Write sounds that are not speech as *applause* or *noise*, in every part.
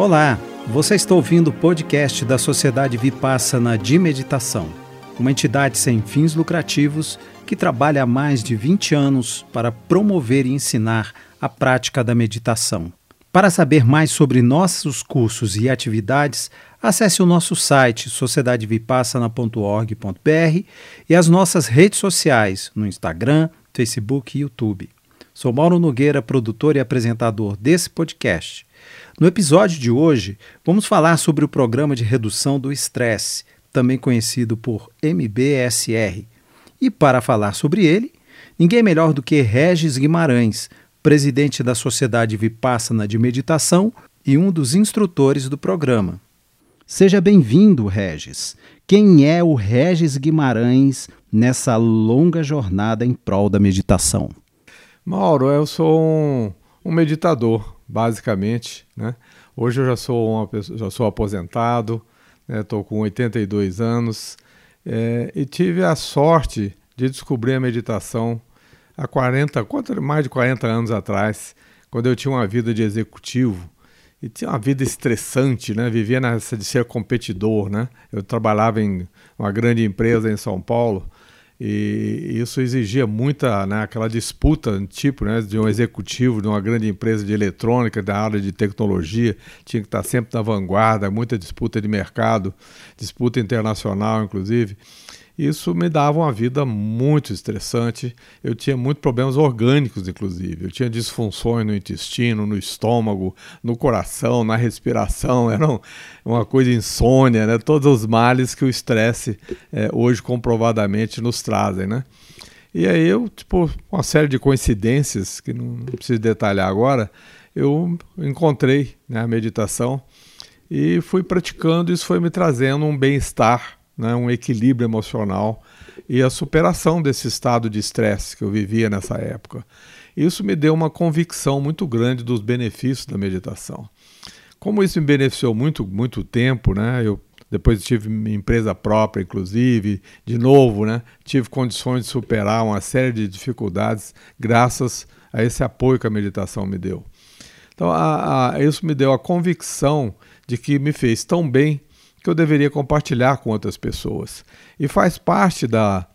Olá, você está ouvindo o podcast da Sociedade Vipassana de Meditação, uma entidade sem fins lucrativos que trabalha há mais de 20 anos para promover e ensinar a prática da meditação. Para saber mais sobre nossos cursos e atividades, acesse o nosso site sociedadevipassana.org.br e as nossas redes sociais no Instagram, Facebook e YouTube. Sou Mauro Nogueira, produtor e apresentador desse podcast. No episódio de hoje, vamos falar sobre o Programa de Redução do Estresse, também conhecido por MBSR. E para falar sobre ele, ninguém melhor do que Regis Guimarães, presidente da Sociedade Vipassana de Meditação e um dos instrutores do programa. Seja bem-vindo, Regis. Quem é o Regis Guimarães nessa longa jornada em prol da meditação? Mauro, eu sou um, um meditador, basicamente. Né? Hoje eu já sou, uma pessoa, já sou aposentado, estou né? com 82 anos é, e tive a sorte de descobrir a meditação há 40, mais de 40 anos atrás, quando eu tinha uma vida de executivo e tinha uma vida estressante, né? Vivia nessa de ser competidor, né? Eu trabalhava em uma grande empresa em São Paulo e isso exigia muita, né, aquela disputa, tipo, né, de um executivo de uma grande empresa de eletrônica, da área de tecnologia, tinha que estar sempre na vanguarda, muita disputa de mercado, disputa internacional, inclusive. Isso me dava uma vida muito estressante. Eu tinha muitos problemas orgânicos, inclusive. Eu tinha disfunções no intestino, no estômago, no coração, na respiração. Era uma coisa insônia, né? Todos os males que o estresse é, hoje comprovadamente nos trazem, né? E aí eu, tipo, uma série de coincidências que não, preciso detalhar agora, eu encontrei né, a meditação e fui praticando. Isso foi me trazendo um bem-estar né, um equilíbrio emocional e a superação desse estado de estresse que eu vivia nessa época. Isso me deu uma convicção muito grande dos benefícios da meditação. Como isso me beneficiou muito, muito tempo, né? Eu depois tive minha empresa própria, inclusive, de novo, né? Tive condições de superar uma série de dificuldades graças a esse apoio que a meditação me deu. Então, a, a, isso me deu a convicção de que me fez tão bem que eu deveria compartilhar com outras pessoas. E faz parte da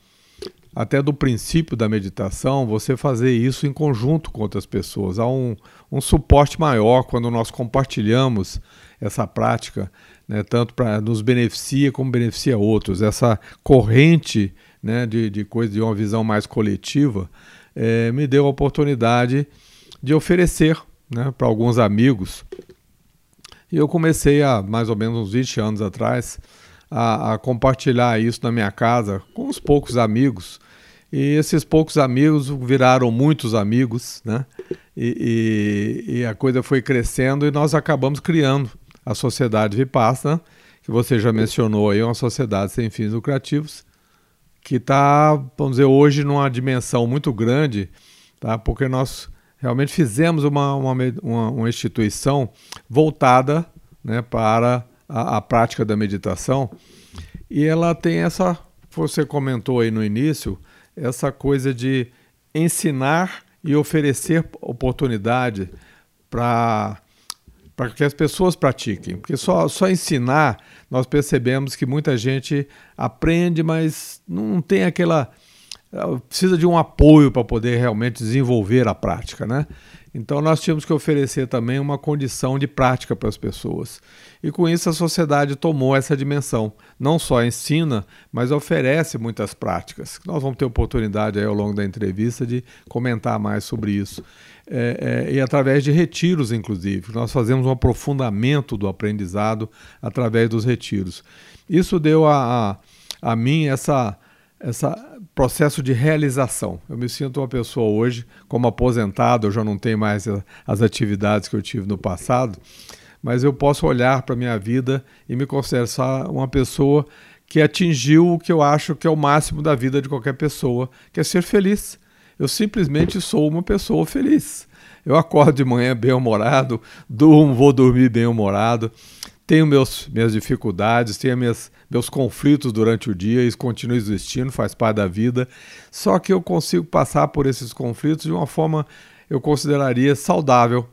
até do princípio da meditação você fazer isso em conjunto com outras pessoas. Há um, um suporte maior quando nós compartilhamos essa prática, né, tanto para nos beneficia como beneficia outros. Essa corrente né, de, de coisa de uma visão mais coletiva é, me deu a oportunidade de oferecer né, para alguns amigos e eu comecei há mais ou menos uns 20 anos atrás a, a compartilhar isso na minha casa com uns poucos amigos. E esses poucos amigos viraram muitos amigos, né? E, e, e, a coisa foi crescendo e nós acabamos criando a Sociedade Vipassana, que você já mencionou aí, uma sociedade sem fins lucrativos, que está, vamos dizer, hoje numa dimensão muito grande, tá? porque nós realmente fizemos uma, uma, uma, uma instituição voltada né, para a, a, prática da meditação. E ela tem essa, você comentou aí no início, essa coisa de ensinar e oferecer oportunidade para para que as pessoas pratiquem, porque só, só ensinar nós percebemos que muita gente aprende, mas não tem aquela precisa de um apoio para poder realmente desenvolver a prática, né? Então nós tínhamos que oferecer também uma condição de prática para as pessoas. E com isso a sociedade tomou essa dimensão. Não só ensina, mas oferece muitas práticas. Nós vamos ter oportunidade aí ao longo da entrevista de comentar mais sobre isso. É, é, e através de retiros, inclusive. Nós fazemos um aprofundamento do aprendizado através dos retiros. Isso deu a, a, a mim essa esse processo de realização. Eu me sinto uma pessoa hoje, como aposentado, eu já não tenho mais as atividades que eu tive no passado, mas eu posso olhar para a minha vida e me considerar uma pessoa que atingiu o que eu acho que é o máximo da vida de qualquer pessoa, que é ser feliz. Eu simplesmente sou uma pessoa feliz. Eu acordo de manhã bem-humorado, durmo, vou dormir bem-humorado tenho meus, minhas dificuldades, tenho minhas, meus conflitos durante o dia, isso continua existindo, faz parte da vida. Só que eu consigo passar por esses conflitos de uma forma, eu consideraria saudável.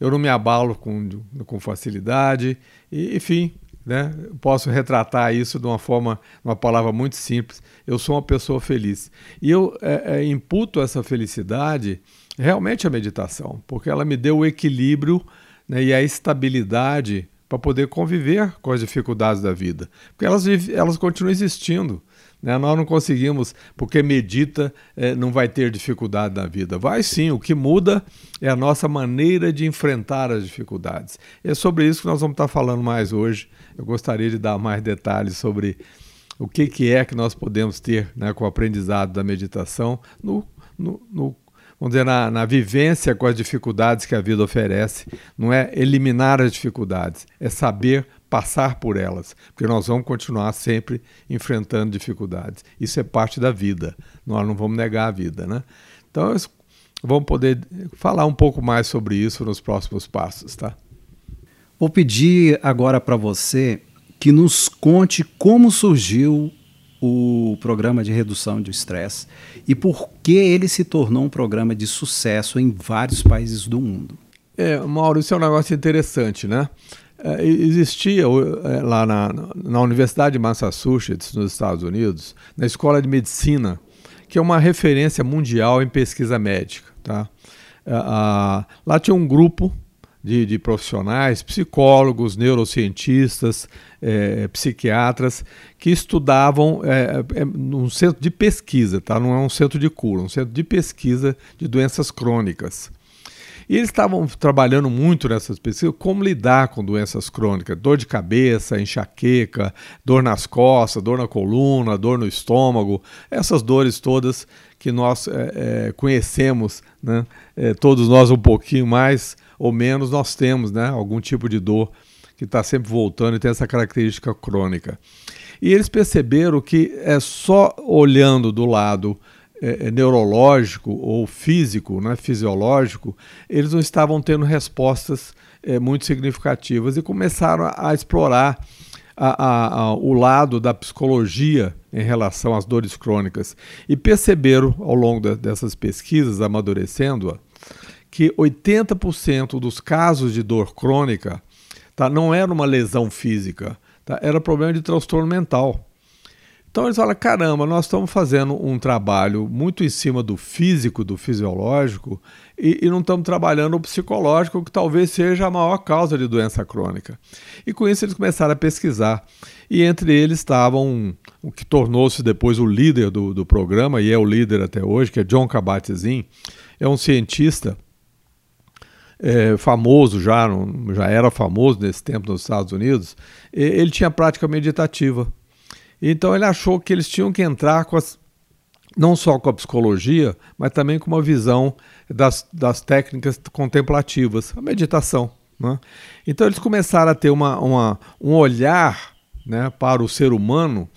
eu não me abalo com, com facilidade, e, enfim, né? Posso retratar isso de uma forma, uma palavra muito simples. Eu sou uma pessoa feliz. E eu é, é, imputo essa felicidade realmente à meditação, porque ela me deu o equilíbrio né, e a estabilidade para poder conviver com as dificuldades da vida. Porque elas, elas continuam existindo. Né? Nós não conseguimos, porque medita, é, não vai ter dificuldade na vida. Vai sim, o que muda é a nossa maneira de enfrentar as dificuldades. E é sobre isso que nós vamos estar falando mais hoje. Eu gostaria de dar mais detalhes sobre o que, que é que nós podemos ter né, com o aprendizado da meditação no, no, no vamos dizer, na, na, vivência com as dificuldades que a vida oferece. Não é eliminar as dificuldades, é saber passar por elas, porque nós vamos continuar sempre enfrentando dificuldades. Isso é parte da vida, nós não vamos negar a vida, né? Então, vamos poder falar um pouco mais sobre isso nos próximos passos, tá? Vou pedir agora para você que nos conte como surgiu o programa de redução de estresse e por que ele se tornou um programa de sucesso em vários países do mundo. É, Mauro, isso é um negócio interessante, né? É, existia é, lá na, na Universidade de Massachusetts, nos Estados Unidos, na Escola de Medicina, que é uma referência mundial em pesquisa médica. Tá? É, lá tinha um grupo de, de profissionais, psicólogos, neurocientistas, é, psiquiatras, que estudavam é, é, num centro de pesquisa, tá? não é um centro de cura, um centro de pesquisa de doenças crônicas. E eles estavam trabalhando muito nessas pesquisas como lidar com doenças crônicas, dor de cabeça, enxaqueca, dor nas costas, dor na coluna, dor no estômago, essas dores todas que nós é, é, conhecemos, né? É, todos nós um pouquinho mais ou menos nós temos né? algum tipo de dor que está sempre voltando e tem essa característica crônica. E eles perceberam que é só olhando do lado é, é, neurológico ou físico, né, fisiológico, eles não estavam tendo respostas é, muito significativas e começaram a, a explorar a, a, o lado da psicologia em relação às dores crônicas e perceberam ao longo de, dessas pesquisas, amadurecendo-a, que 80% dos casos de dor crônica tá, não era uma lesão física, tá, era problema de transtorno mental. Então eles falam: caramba, nós estamos fazendo um trabalho muito em cima do físico, do fisiológico, e, e, não estamos trabalhando o psicológico, que talvez seja a maior causa de doença crônica. E com isso eles começaram a pesquisar. E entre eles estavam o que tornou-se depois o líder do, do programa, e é o líder até hoje, que é John Kabat-Zinn. É um cientista é, famoso já, já era famoso nesse tempo nos Estados Unidos. ele tinha prática meditativa. Então ele achou que eles tinham que entrar com as, não só com a psicologia, mas também com uma visão das, das técnicas contemplativas, a meditação. Né? Então eles começaram a ter uma, uma, um olhar né, para o ser humano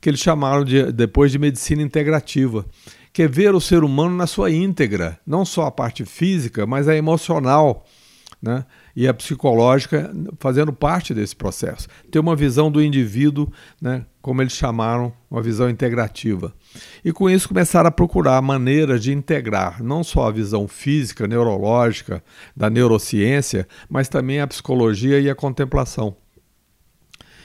que eles chamaram de, depois de medicina integrativa, que é ver o ser humano na sua íntegra, não só a parte física, mas a emocional né? e a psicológica fazendo parte desse processo. Ter uma visão do indivíduo, né? como eles chamaram, uma visão integrativa. E com isso começaram a procurar maneiras de integrar não só a visão física, neurológica, da neurociência, mas também a psicologia e a contemplação.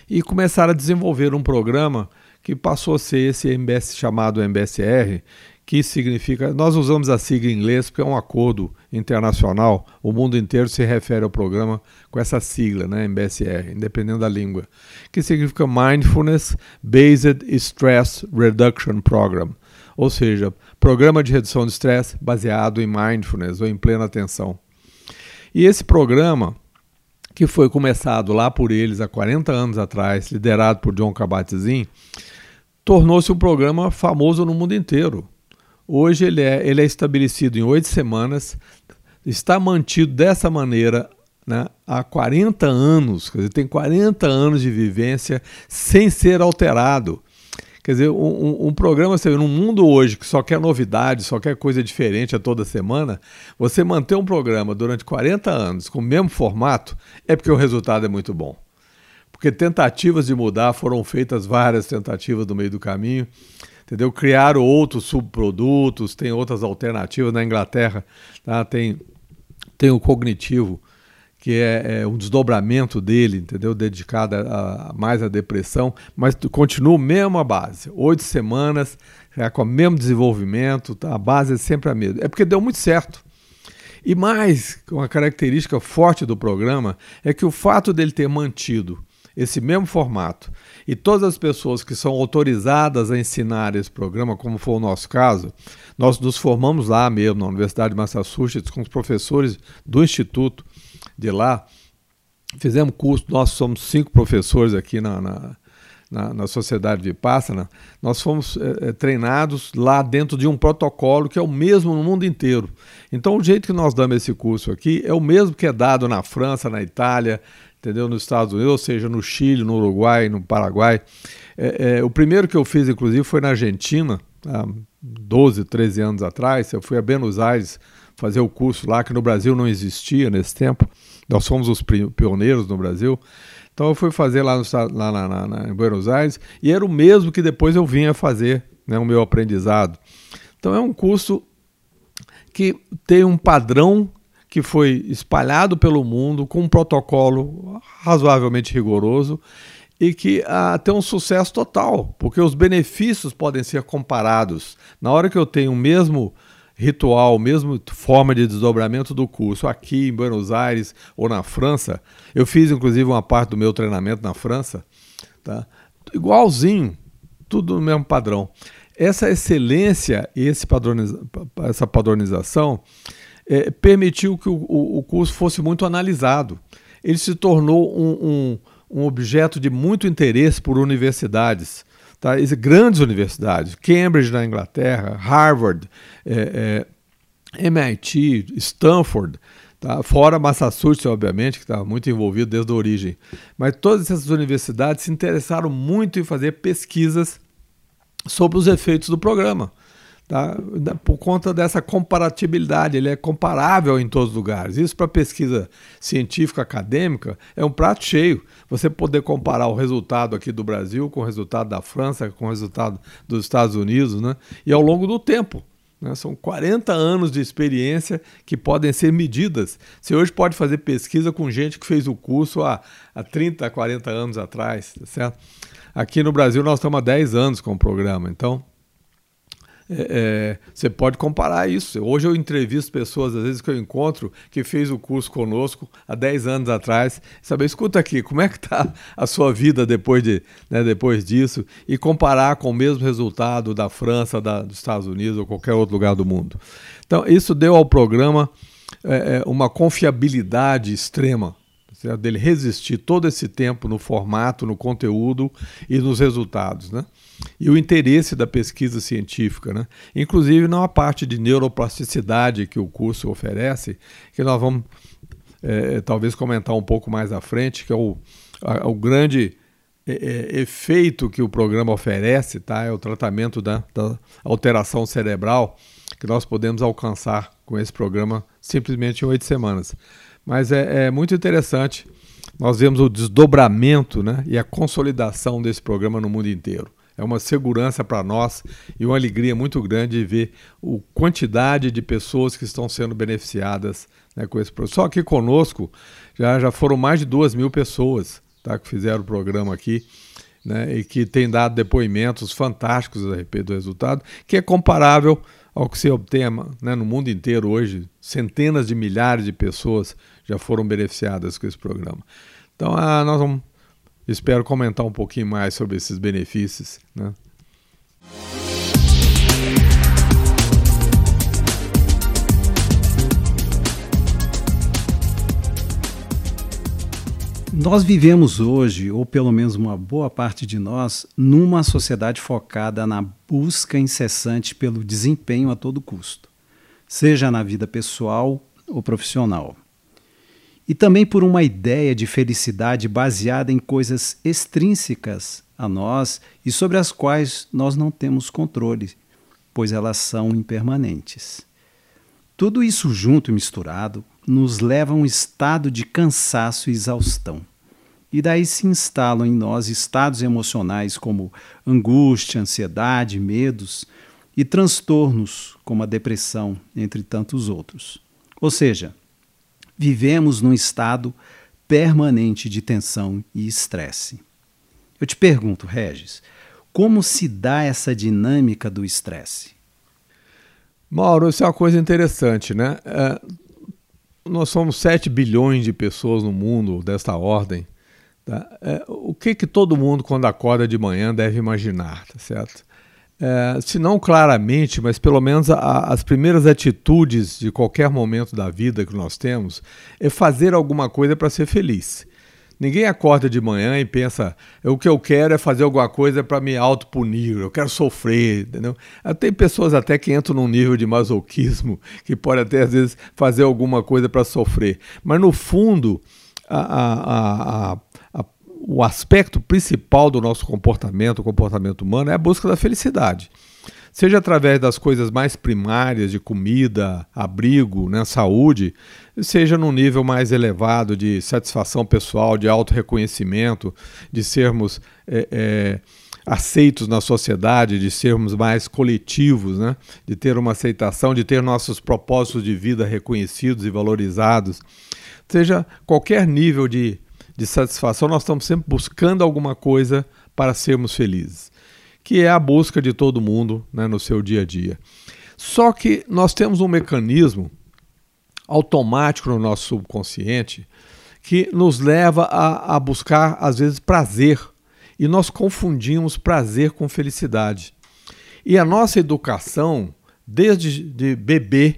E começaram a desenvolver um programa que passou a ser esse MBS chamado MBSR, que significa. Nós usamos a sigla em inglês porque é um acordo internacional, o mundo inteiro se refere ao programa com essa sigla, né, MBSR, independente da língua, que significa Mindfulness Based Stress Reduction Program, ou seja, programa de redução de estresse baseado em mindfulness ou em plena atenção. E esse programa, que foi começado lá por eles há 40 anos atrás, liderado por John Kabat-Zinn, tornou-se um programa famoso no mundo inteiro Hoje ele é, ele é estabelecido em oito semanas, está mantido dessa maneira né, há 40 anos, quer dizer, tem 40 anos de vivência sem ser alterado. Quer dizer, um, um programa, você vê, num mundo hoje que só quer novidade, só quer coisa diferente a toda semana, você manter um programa durante 40 anos com o mesmo formato é porque o resultado é muito bom. Porque tentativas de mudar foram feitas várias tentativas no meio do caminho entendeu? Criaram outros subprodutos, tem outras alternativas na Inglaterra, tá? Tem tem o cognitivo que é, é, um desdobramento dele, entendeu? Dedicado a, a, mais à depressão, mas continua a mesma base. Oito semanas, é, com o mesmo desenvolvimento, tá? a base é sempre a mesma. É porque deu muito certo. E mais, uma característica forte do programa é que o fato dele ter mantido esse mesmo formato e todas as pessoas que são autorizadas a ensinar esse programa, como foi o nosso caso, nós nos formamos lá mesmo, na Universidade de Massachusetts, com os professores do Instituto de lá. Fizemos curso, nós somos cinco professores aqui na, na, na, na Sociedade de Pássana. Nós fomos é, treinados lá dentro de um protocolo que é o mesmo no mundo inteiro. Então, o jeito que nós damos esse curso aqui é o mesmo que é dado na França, na Itália, entendeu? Nos Estados Unidos, ou seja, no Chile, no Uruguai, no Paraguai. É, é, o primeiro que eu fiz, inclusive, foi na Argentina, há 12, 13 anos atrás. Eu fui a Buenos Aires fazer o curso lá, que no Brasil não existia nesse tempo. Nós fomos os pioneiros no Brasil. Então eu fui fazer lá, no, lá na, na, na, em Buenos Aires e era o mesmo que depois eu vinha fazer né, o meu aprendizado. Então é um curso que tem um padrão que foi espalhado pelo mundo com um protocolo razoavelmente rigoroso e que ah, tem um sucesso total, porque os benefícios podem ser comparados. Na hora que eu tenho o mesmo ritual, mesmo forma de desdobramento do curso aqui em Buenos Aires ou na França, eu fiz inclusive uma parte do meu treinamento na França, tá? igualzinho, tudo no mesmo padrão. Essa excelência e esse padroniza essa padronização é, permitiu que o, o, curso fosse muito analisado. Ele se tornou um, um, um objeto de muito interesse por universidades tá? grandes universidades, Cambridge na Inglaterra, Harvard, é, é, MIT, Stanford, tá? fora Massachusetts, obviamente, que estava muito envolvido desde a origem. Mas todas essas universidades se interessaram muito em fazer pesquisas sobre os efeitos do programa. Tá? Por conta dessa comparatibilidade, ele é comparável em todos os lugares. Isso para pesquisa científica acadêmica é um prato cheio. Você poder comparar o resultado aqui do Brasil com o resultado da França, com o resultado dos Estados Unidos, né? e ao longo do tempo. Né? São 40 anos de experiência que podem ser medidas. Você hoje pode fazer pesquisa com gente que fez o curso há, há 30, 40 anos atrás, tá certo? Aqui no Brasil nós estamos há 10 anos com o programa, então é, é, você pode comparar isso. Hoje eu entrevisto pessoas, às vezes, que eu encontro, que fez o curso conosco há 10 anos atrás, saber, escuta aqui, como é que está a sua vida depois, de, né, depois disso, e comparar com o mesmo resultado da França, da, dos Estados Unidos ou qualquer outro lugar do mundo. Então, isso deu ao programa é, é uma confiabilidade extrema certo? dele resistir todo esse tempo no formato, no conteúdo e nos resultados, né? E o interesse da pesquisa científica, né? Inclusive na parte de neuroplasticidade que o curso oferece, que nós vamos é, talvez comentar um pouco mais à frente, que é o, a, o grande é, é, efeito que o programa oferece, tá? É o tratamento da, da alteração cerebral que nós podemos alcançar com esse programa simplesmente em oito semanas. Mas é, é muito interessante. Nós vemos o desdobramento né, e a consolidação desse programa no mundo inteiro. É uma segurança para nós e uma alegria muito grande de ver a quantidade de pessoas que estão sendo beneficiadas né, com esse programa. Só aqui conosco já, já foram mais de duas mil pessoas tá, que fizeram o programa aqui. Né, e que tem dado depoimentos fantásticos a respeito do resultado, que é comparável ao que se obtém né, no mundo inteiro hoje. Centenas de milhares de pessoas já foram beneficiadas com esse programa. Então, ah, nós vamos, espero comentar um pouquinho mais sobre esses benefícios. Né? Nós vivemos hoje, ou pelo menos uma boa parte de nós, numa sociedade focada na busca incessante pelo desempenho a todo custo, seja na vida pessoal ou profissional e também por uma ideia de felicidade baseada em coisas extrínsecas a nós e sobre as quais nós não temos controle, pois elas são impermanentes. Tudo isso junto e misturado nos leva a um estado de cansaço e exaustão. E daí se instalam em nós estados emocionais como angústia, ansiedade, medos e transtornos como a depressão, entre tantos outros. Ou seja, vivemos num estado permanente de tensão e estresse. Eu te pergunto, Regis, como se dá essa dinâmica do estresse? Mauro, isso é uma coisa interessante, né? É, nós somos 7 bilhões de pessoas no mundo desta ordem. Tá? É, o que, que todo mundo, quando acorda de manhã, deve imaginar, tá certo? É, se não claramente, mas pelo menos a, as primeiras atitudes de qualquer momento da vida que nós temos é fazer alguma coisa para ser feliz. Ninguém acorda de manhã e pensa, o que eu quero é fazer alguma coisa para me autopunir, eu quero sofrer, entendeu? Tem pessoas até que entram num nível de masoquismo, *laughs* que pode até às vezes fazer alguma coisa para sofrer. Mas no fundo, a, a, a, o aspecto principal do nosso comportamento, o comportamento humano, é a busca da felicidade. Seja através das coisas mais primárias de comida, abrigo, né, saúde, seja num nível mais elevado de satisfação pessoal, de auto-reconhecimento, de sermos é, é, aceitos na sociedade, de sermos mais coletivos, né, de ter uma aceitação, de ter nossos propósitos de vida reconhecidos e valorizados. Seja qualquer nível de de satisfação, nós estamos sempre buscando alguma coisa para sermos felizes, que é a busca de todo mundo né, no seu dia a dia. Só que nós temos um mecanismo automático no nosso subconsciente que nos leva a, a buscar, às vezes, prazer. E nós confundimos prazer com felicidade. E a nossa educação, desde de bebê,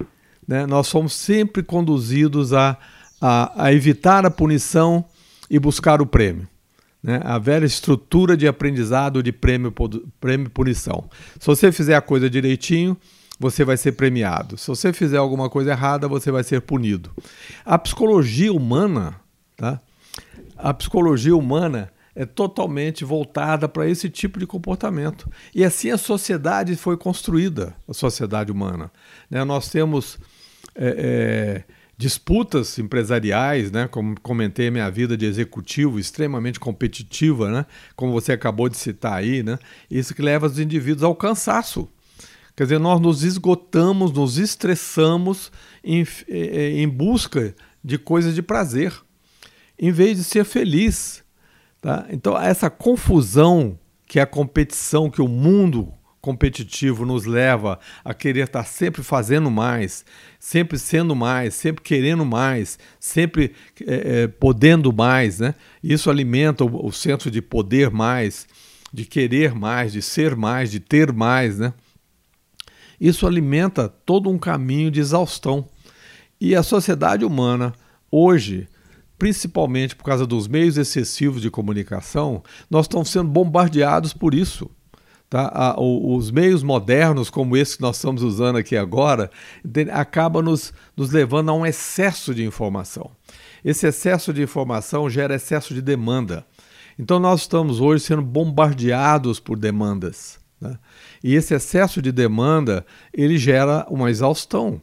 né, nós somos sempre conduzidos a, a, a evitar a punição e buscar o prêmio. Né? A velha estrutura de aprendizado de prêmio, prêmio punição. Se você fizer a coisa direitinho, você vai ser premiado. Se você fizer alguma coisa errada, você vai ser punido. A psicologia humana, tá? A psicologia humana é totalmente voltada para esse tipo de comportamento. E assim a sociedade foi construída, a sociedade humana. Né? Nós temos é, é, disputas empresariais, né? Como comentei, minha vida de executivo extremamente competitiva, né? Como você acabou de citar aí, né? Isso que leva os indivíduos ao cansaço. Quer dizer, nós nos esgotamos, nos estressamos em, em busca de coisas de prazer, em vez de ser feliz. Tá? Então, essa confusão que é a competição que o mundo competitivo nos leva a querer estar sempre fazendo mais, sempre sendo mais, sempre querendo mais, sempre é, é, podendo mais, né? Isso alimenta o, o senso de poder mais, de querer mais, de ser mais, de ter mais, né? Isso alimenta todo um caminho de exaustão. E a sociedade humana, hoje, principalmente por causa dos meios excessivos de comunicação, nós estamos sendo bombardeados por isso. Tá? os meios modernos, como esse que nós estamos usando aqui agora, acabam nos, nos levando a um excesso de informação. Esse excesso de informação gera excesso de demanda. Então, nós estamos hoje sendo bombardeados por demandas. Né? E esse excesso de demanda ele gera uma exaustão.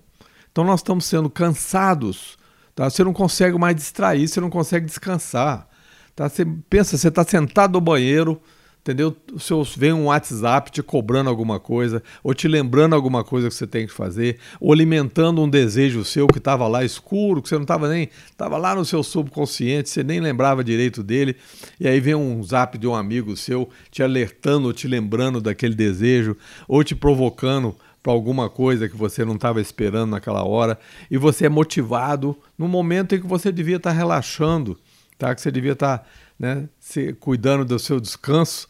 Então, nós estamos sendo cansados. Tá? Você não consegue mais distrair, você não consegue descansar. Tá? Você pensa, você está sentado no banheiro entendeu? O seu vem um WhatsApp te cobrando alguma coisa, ou te lembrando alguma coisa que você tem que fazer, ou alimentando um desejo seu que estava lá escuro, que você não estava nem, estava lá no seu subconsciente, você nem lembrava direito dele, e aí vem um zap de um amigo seu te alertando, te lembrando daquele desejo, ou te provocando para alguma coisa que você não estava esperando naquela hora, e você é motivado no momento em que você devia estar tá relaxando, tá? Que você devia estar tá, né, se, cuidando do seu descanso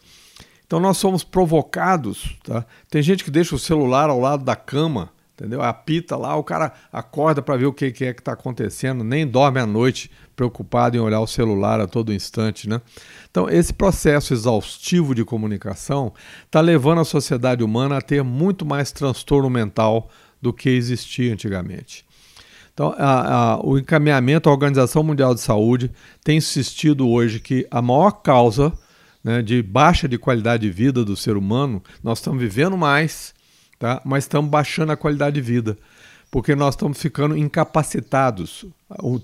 então nós somos provocados, tá? Tem gente que deixa o celular ao lado da cama, entendeu? Apita lá, o cara acorda para ver o que, que é que está acontecendo, nem dorme à noite preocupado em olhar o celular a todo instante, né? Então esse processo exaustivo de comunicação está levando a sociedade humana a ter muito mais transtorno mental do que existia antigamente. Então, a, a, o encaminhamento, a Organização Mundial de Saúde tem insistido hoje que a maior causa né, de baixa de qualidade de vida do ser humano, nós estamos vivendo mais, tá? mas estamos baixando a qualidade de vida, porque nós estamos ficando incapacitados.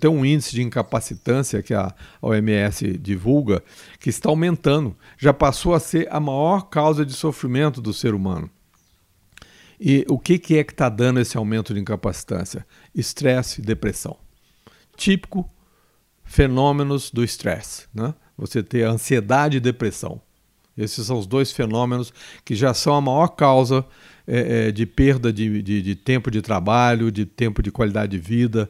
Tem um índice de incapacitância que a OMS divulga que está aumentando, já passou a ser a maior causa de sofrimento do ser humano. E o que, que é que está dando esse aumento de incapacitância? Estresse e depressão. típico fenômenos do estresse. Né? Você ter ansiedade e depressão. Esses são os dois fenômenos que já são a maior causa é, é, de perda de, de, de, tempo de trabalho, de tempo de qualidade de vida.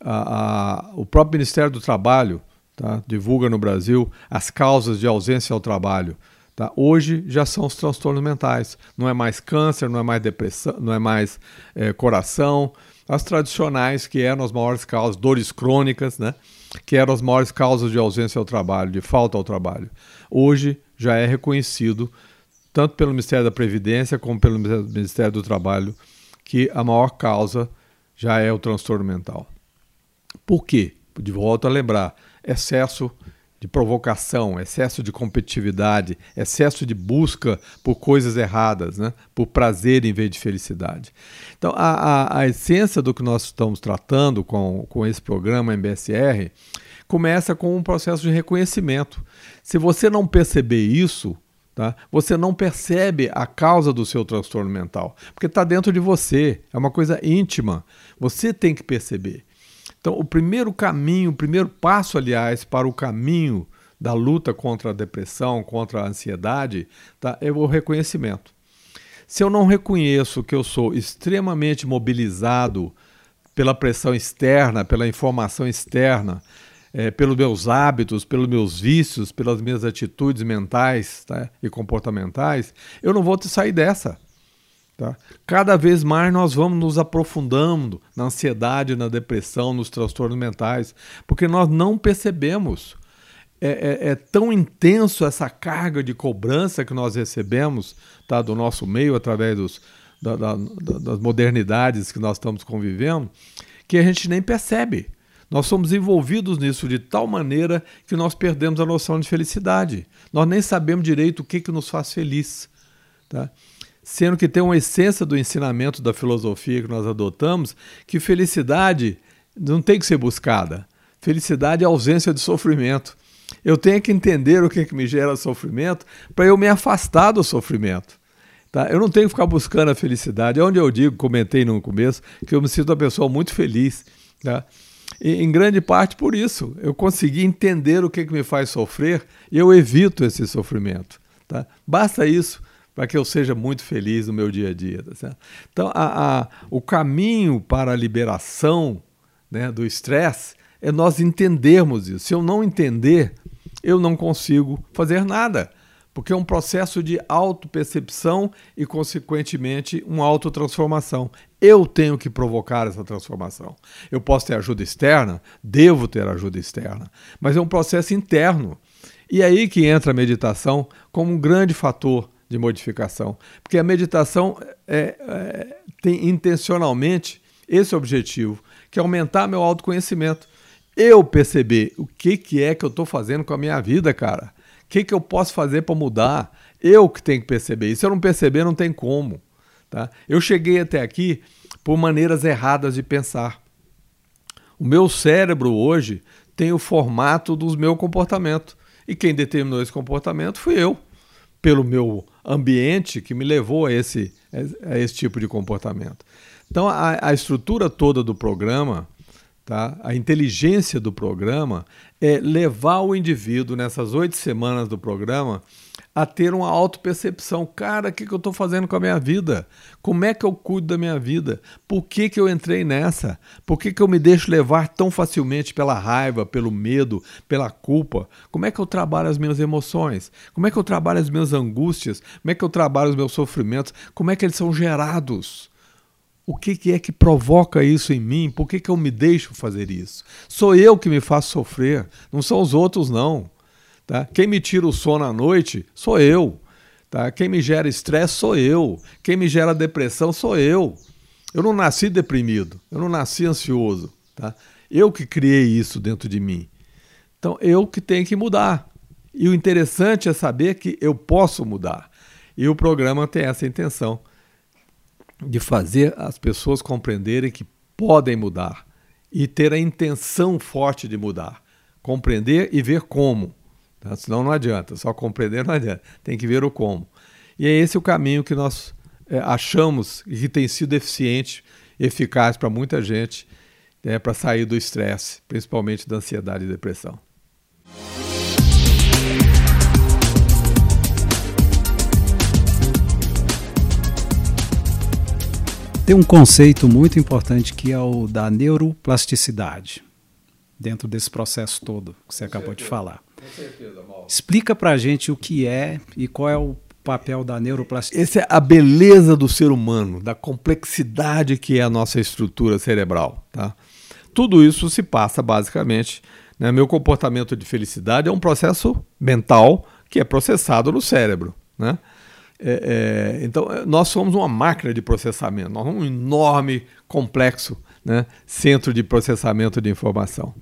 A, a, o próprio Ministério do Trabalho tá, divulga no Brasil as causas de ausência ao trabalho. Tá? Hoje já são os transtornos mentais. Não é mais câncer, não é mais depressão, não é mais é, coração. As tradicionais, que eram as maiores causas, dores crônicas, né? Que eram as maiores causas de ausência ao trabalho, de falta ao trabalho. Hoje já é reconhecido, tanto pelo Ministério da Previdência como pelo Ministério do Trabalho, que a maior causa já é o transtorno mental. Por quê? De volta a lembrar, excesso de provocação, excesso de competitividade, excesso de busca por coisas erradas, né? por prazer em vez de felicidade. Então, a, a, a essência do que nós estamos tratando com, com esse programa MBSR começa com um processo de reconhecimento. Se você não perceber isso, Tá? Você não percebe a causa do seu transtorno mental, porque está dentro de você, é uma coisa íntima. Você tem que perceber. Então, o primeiro caminho, o primeiro passo, aliás, para o caminho da luta contra a depressão, contra a ansiedade, tá? é o reconhecimento. Se eu não reconheço que eu sou extremamente mobilizado pela pressão externa, pela informação externa, é, pelos meus hábitos, pelos meus vícios, pelas minhas atitudes mentais tá? e comportamentais, eu não vou sair dessa. Tá? Cada vez mais nós vamos nos aprofundando na ansiedade, na depressão, nos transtornos mentais, porque nós não percebemos. É, é, é, tão intenso essa carga de cobrança que nós recebemos tá, do nosso meio através dos, da, da, das modernidades que nós estamos convivendo, que a gente nem percebe. Nós somos envolvidos nisso de tal maneira que nós perdemos a noção de felicidade. Nós nem sabemos direito o que, que nos faz feliz. Tá? Sendo que tem uma essência do ensinamento da filosofia que nós adotamos, que felicidade não tem que ser buscada. Felicidade é ausência de sofrimento. Eu tenho que entender o que, é que me gera sofrimento para eu me afastar do sofrimento. Tá? Eu não tenho que ficar buscando a felicidade. É onde eu digo, comentei no começo, que eu me sinto uma pessoa muito feliz. Tá? E, em grande parte por isso. Eu consegui entender o que, é que me faz sofrer e eu evito esse sofrimento. Tá? Basta isso para que eu seja muito feliz no meu dia a dia. Tá então, a, a, o caminho para a liberação né, do estresse é nós entendermos isso. Se eu não entender, eu não consigo fazer nada, porque é um processo de autopercepção e, consequentemente, uma autotransformação. Eu tenho que provocar essa transformação. Eu posso ter ajuda externa, devo ter ajuda externa, mas é um processo interno. E aí que entra a meditação como um grande fator de modificação. Porque a meditação é, é, tem intencionalmente esse objetivo, que é aumentar meu autoconhecimento. Eu perceber o que, que é que eu estou fazendo com a minha vida, cara. O que, que eu posso fazer para mudar? Eu que tenho que perceber. E se eu não perceber, não tem como. Tá? Eu cheguei até aqui por maneiras erradas de pensar. O meu cérebro hoje tem o formato do meu comportamento. E quem determinou esse comportamento fui eu, pelo meu ambiente que me levou a esse, a esse tipo de comportamento. Então, a, a estrutura toda do programa, tá? a inteligência do programa, é levar o indivíduo nessas oito semanas do programa a ter uma autopercepção. Cara, o que, que eu estou fazendo com a minha vida? Como é que eu cuido da minha vida? Por que, que eu entrei nessa? Por que, que eu me deixo levar tão facilmente pela raiva, pelo medo, pela culpa? Como é que eu trabalho as minhas emoções? Como é que eu trabalho as minhas angústias? Como é que eu trabalho os meus sofrimentos? Como é que eles são gerados? O que, que é que provoca isso em mim? Por que, que eu me deixo fazer isso? Sou eu que me faço sofrer, não são os outros, não. Tá? Quem me tira o sono à noite sou eu. Tá? Quem me gera estresse sou eu. Quem me gera depressão sou eu. Eu não nasci deprimido, eu não nasci ansioso. Tá? Eu que criei isso dentro de mim. Então eu que tenho que mudar. E o interessante é saber que eu posso mudar. E o programa tem essa intenção de fazer as pessoas compreenderem que podem mudar e ter a intenção forte de mudar. Compreender e ver como. Tá? Senão não adianta, só compreender não adianta, tem que ver o como. E é esse o caminho que nós é, achamos e que tem sido eficiente, eficaz para muita gente né, para sair do estresse, principalmente da ansiedade e depressão. Tem um conceito muito importante que é o da neuroplasticidade, dentro desse processo todo que você Com acabou certeza. de falar. Com certeza, Mauro. Explica para a gente o que é e qual é o papel da neuroplasticidade. Essa é a beleza do ser humano, da complexidade que é a nossa estrutura cerebral. Tá? Tudo isso se passa basicamente. Né? Meu comportamento de felicidade é um processo mental que é processado no cérebro. Né? É, é, então, nós somos uma máquina de processamento, nós somos um enorme, complexo né, centro de processamento de informação.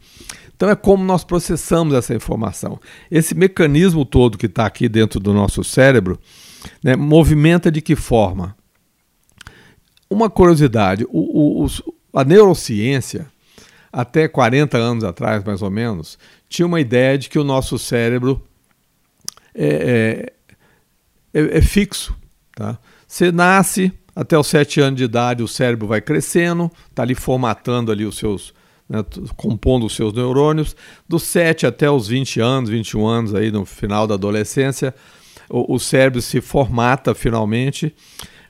Então, é como nós processamos essa informação. Esse mecanismo todo que está aqui dentro do nosso cérebro né, movimenta de que forma? Uma curiosidade: o, o, a neurociência, até 40 anos atrás, mais ou menos, tinha uma ideia de que o nosso cérebro é, é é, é fixo. Tá? Você nasce, até os 7 anos de idade o cérebro vai crescendo, está ali formatando ali os seus, né, compondo os seus neurônios. Dos 7 até os 20 anos, 21 anos, aí no final da adolescência, o, o cérebro se formata finalmente,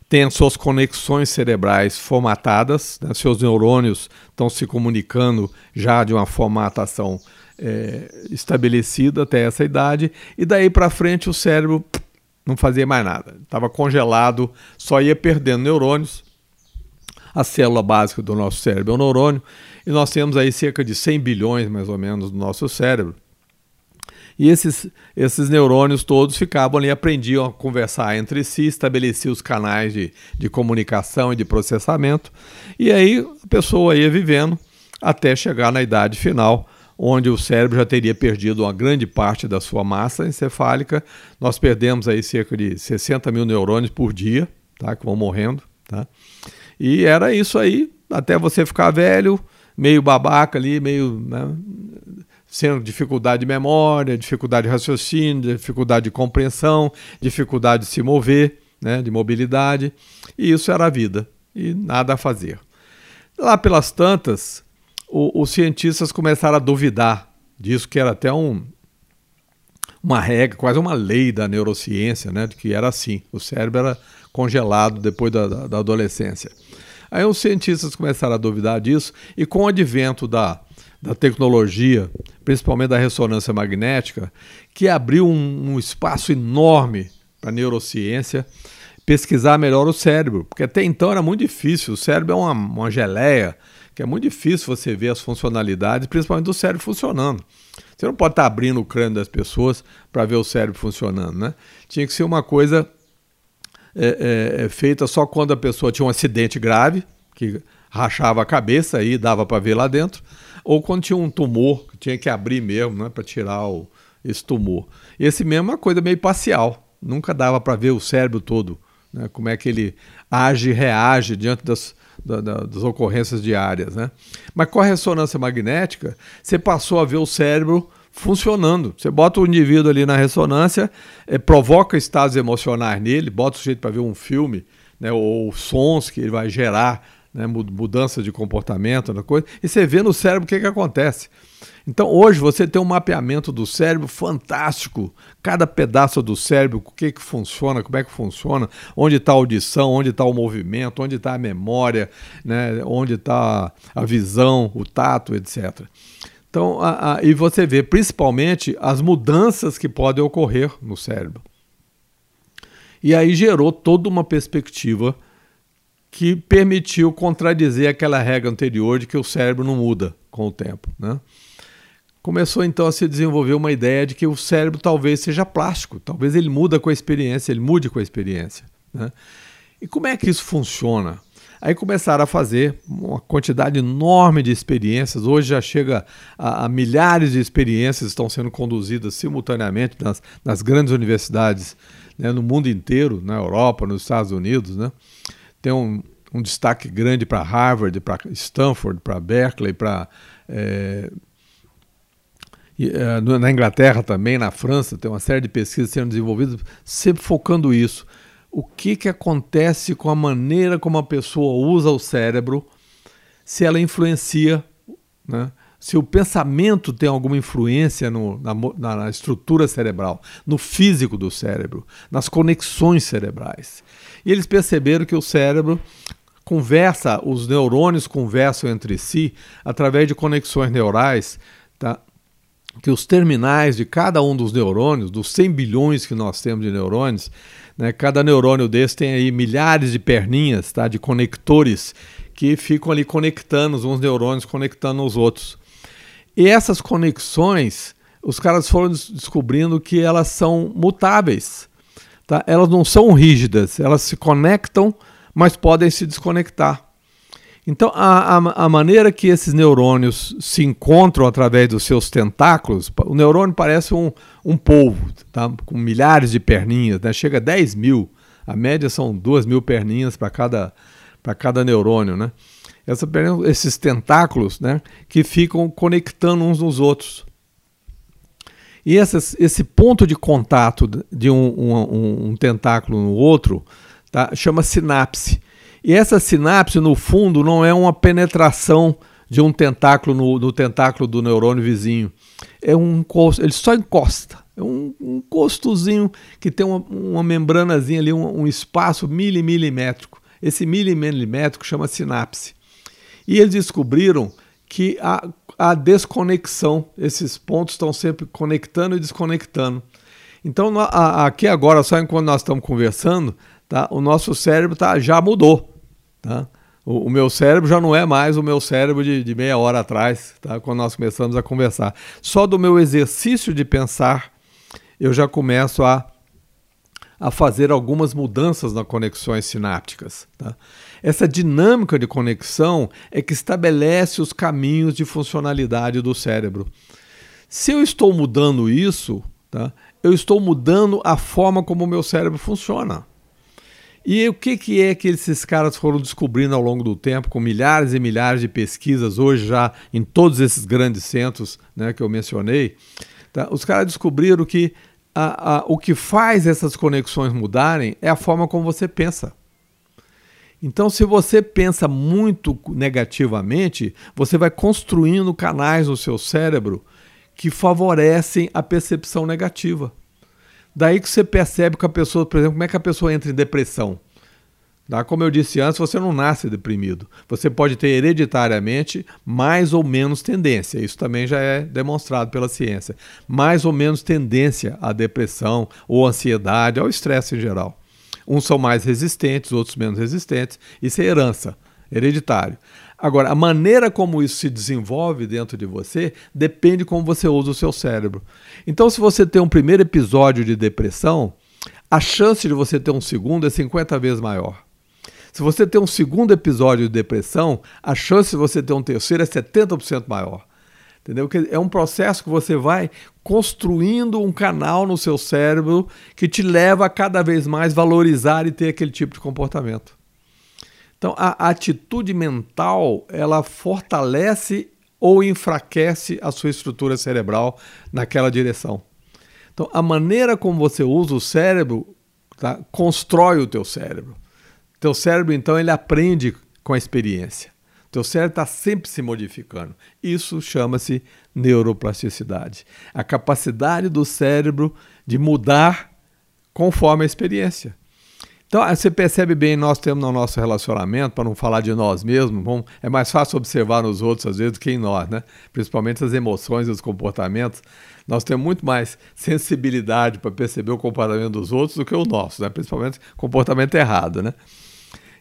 tem as suas conexões cerebrais formatadas, né, seus neurônios estão se comunicando já de uma formatação é, estabelecida até essa idade, e daí para frente o cérebro não fazia mais nada. Estava congelado, só ia perdendo neurônios. A célula básica do nosso cérebro é o neurônio, e nós temos aí cerca de 100 bilhões, mais ou menos, do nosso cérebro. E esses, esses neurônios todos ficavam ali, aprendiam a conversar entre si, estabeleciam os canais de, de comunicação e de processamento, e aí a pessoa ia vivendo até chegar na idade final, onde o cérebro já teria perdido uma grande parte da sua massa encefálica. Nós perdemos aí cerca de 60 mil neurônios por dia, tá? que vão morrendo. Tá? E era isso aí, até você ficar velho, meio babaca ali, meio né, sendo dificuldade de memória, dificuldade de raciocínio, dificuldade de compreensão, dificuldade de se mover, né, de mobilidade. E isso era a vida, e nada a fazer. Lá pelas tantas, o, os cientistas começaram a duvidar disso, que era até um, uma regra, quase uma lei da neurociência, né, de que era assim, o cérebro era congelado depois da, da, adolescência. Aí os cientistas começaram a duvidar disso, e com o advento da, da tecnologia, principalmente da ressonância magnética, que abriu um, um espaço enorme para a neurociência pesquisar melhor o cérebro, porque até então era muito difícil, o cérebro é uma, uma geleia, que é muito difícil você ver as funcionalidades, principalmente do cérebro funcionando. Você não pode estar abrindo o crânio das pessoas para ver o cérebro funcionando, né? Tinha que ser uma coisa é, é, é, feita só quando a pessoa tinha um acidente grave, que rachava a cabeça e dava para ver lá dentro, ou quando tinha um tumor, que tinha que abrir mesmo, né, para tirar o, esse tumor. Esse mesmo é uma coisa meio parcial, nunca dava para ver o cérebro todo, né, como é que ele age, reage diante das, da, da, das ocorrências diárias. Né? Mas com a ressonância magnética, você passou a ver o cérebro funcionando. Você bota o indivíduo ali na ressonância, é, provoca estados emocionais nele, bota o sujeito para ver um filme, né, ou sons que ele vai gerar, né, mudança de comportamento, coisa, e você vê no cérebro o que, que acontece. Então hoje você tem um mapeamento do cérebro fantástico. Cada pedaço do cérebro, o que, que funciona, como é que funciona, onde está a audição, onde está o movimento, onde está a memória, né, onde está a visão, o tato, etc. Então, a, a, e você vê principalmente as mudanças que podem ocorrer no cérebro. E aí gerou toda uma perspectiva que permitiu contradizer aquela regra anterior de que o cérebro não muda com o tempo. Né? Começou então a se desenvolver uma ideia de que o cérebro talvez seja plástico, talvez ele muda com a experiência, ele mude com a experiência. Né? E como é que isso funciona? Aí começaram a fazer uma quantidade enorme de experiências. Hoje já chega a, a milhares de experiências estão sendo conduzidas simultaneamente nas, nas grandes universidades né, no mundo inteiro, na Europa, nos Estados Unidos. Né? Tem um, um destaque grande para Harvard, para Stanford, para Berkeley, para eh, na Inglaterra também, na França, tem uma série de pesquisas sendo desenvolvidas, sempre focando isso. O que, que acontece com a maneira como a pessoa usa o cérebro se ela influencia né? se o pensamento tem alguma influência no, na, na, estrutura cerebral, no físico do cérebro, nas conexões cerebrais. E eles perceberam que o cérebro conversa, os neurônios conversam entre si através de conexões neurais, tá? Que os terminais de cada um dos neurônios, dos 100 bilhões que nós temos de neurônios, né, cada neurônio desse tem aí milhares de perninhas, tá, de conectores que ficam ali conectando uns neurônios conectando os outros. E essas conexões, os caras foram descobrindo que elas são mutáveis. Tá? Elas não são rígidas, elas se conectam, mas podem se desconectar. Então, a, a, a, maneira que esses neurônios se encontram através dos seus tentáculos, o neurônio parece um, um polvo, tá? com milhares de perninhas, né? chega a 10 mil. A média são 2 mil perninhas para cada, cada neurônio. Né? Essa, esses tentáculos né, que ficam conectando uns nos outros. E essas, esse ponto de contato de um, um, um tentáculo no outro tá, chama sinapse. E essa sinapse, no fundo, não é uma penetração de um tentáculo no, no tentáculo do neurônio vizinho. É um ele só encosta. É um, encostozinho que tem uma, uma membranazinha ali, um, um espaço milimilimétrico. Esse milimilimétrico chama sinapse. E eles descobriram que a, a desconexão, esses pontos estão sempre conectando e desconectando. Então, aqui agora, só enquanto nós estamos conversando, tá, o nosso cérebro tá, já mudou. Tá? O, o, meu cérebro já não é mais o meu cérebro de, de meia hora atrás, tá? quando nós começamos a conversar. Só do meu exercício de pensar, eu já começo a, a fazer algumas mudanças nas conexões sinápticas. Tá? Essa dinâmica de conexão é que estabelece os caminhos de funcionalidade do cérebro. Se eu estou mudando isso, tá, eu estou mudando a forma como o meu cérebro funciona. E o que, que é que esses caras foram descobrindo ao longo do tempo, com milhares e milhares de pesquisas, hoje já em todos esses grandes centros né, que eu mencionei? Tá? Os caras descobriram que a, a, o que faz essas conexões mudarem é a forma como você pensa. Então, se você pensa muito negativamente, você vai construindo canais no seu cérebro que favorecem a percepção negativa. Daí que você percebe que a pessoa, por exemplo, como é que a pessoa entra em depressão? Como eu disse antes, você não nasce deprimido. Você pode ter hereditariamente mais ou menos tendência. Isso também já é demonstrado pela ciência. Mais ou menos tendência à depressão ou ansiedade, ao estresse em geral. Uns são mais resistentes, outros menos resistentes. Isso é herança, hereditário. Agora, a maneira como isso se desenvolve dentro de você depende como você usa o seu cérebro. Então, se você tem um primeiro episódio de depressão, a chance de você ter um segundo é 50 vezes maior. Se você tem um segundo episódio de depressão, a chance de você ter um terceiro é 70% maior. Entendeu? É um processo que você vai construindo um canal no seu cérebro que te leva a cada vez mais valorizar e ter aquele tipo de comportamento. Então, a atitude mental, ela fortalece ou enfraquece a sua estrutura cerebral naquela direção. Então, a maneira como você usa o cérebro tá, constrói o teu cérebro. Teu cérebro, então, ele aprende com a experiência. Teu cérebro está sempre se modificando. Isso chama-se neuroplasticidade. A capacidade do cérebro de mudar conforme a experiência. Então, você percebe bem, nós temos no nosso relacionamento, para não falar de nós mesmos, bom, é mais fácil observar nos outros, às vezes, do que em nós, né? Principalmente as emoções e os comportamentos. Nós temos muito mais sensibilidade para perceber o comportamento dos outros do que o nosso, né? Principalmente comportamento errado, né?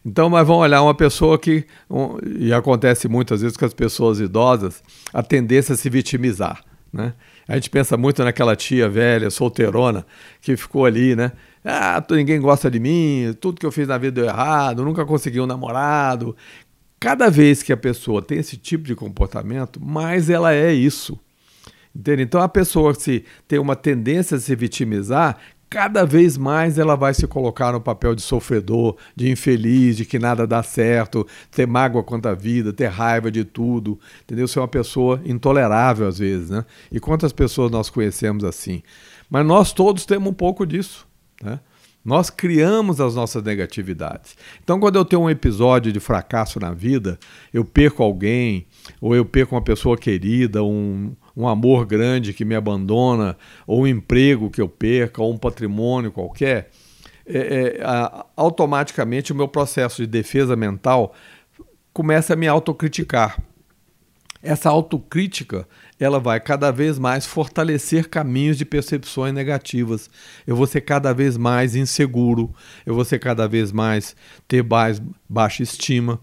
Então, mas vamos olhar uma pessoa que, um, e acontece muitas vezes com as pessoas idosas, a tendência a se vitimizar. Né? A gente pensa muito naquela tia velha, solteirona, que ficou ali, né? Ah, ninguém gosta de mim, tudo que eu fiz na vida deu errado, nunca consegui um namorado. Cada vez que a pessoa tem esse tipo de comportamento, mais ela é isso. Entende? Então a pessoa se tem uma tendência a se vitimizar, cada vez mais ela vai se colocar no papel de sofredor, de infeliz, de que nada dá certo, ter mágoa quanto à vida, ter raiva de tudo, entendeu? Ser uma pessoa intolerável às vezes, né? E quantas pessoas nós conhecemos assim? Mas nós todos temos um pouco disso, né? Nós criamos as nossas negatividades. Então, quando eu tenho um episódio de fracasso na vida, eu perco alguém, ou eu perco uma pessoa querida, um, um amor grande que me abandona, ou um emprego que eu perca, ou um patrimônio qualquer, é, é, automaticamente o meu processo de defesa mental começa a me autocriticar. Essa autocrítica ela vai cada vez mais fortalecer caminhos de percepções negativas. Eu vou ser cada vez mais inseguro, eu vou ser cada vez mais ter mais baixa estima,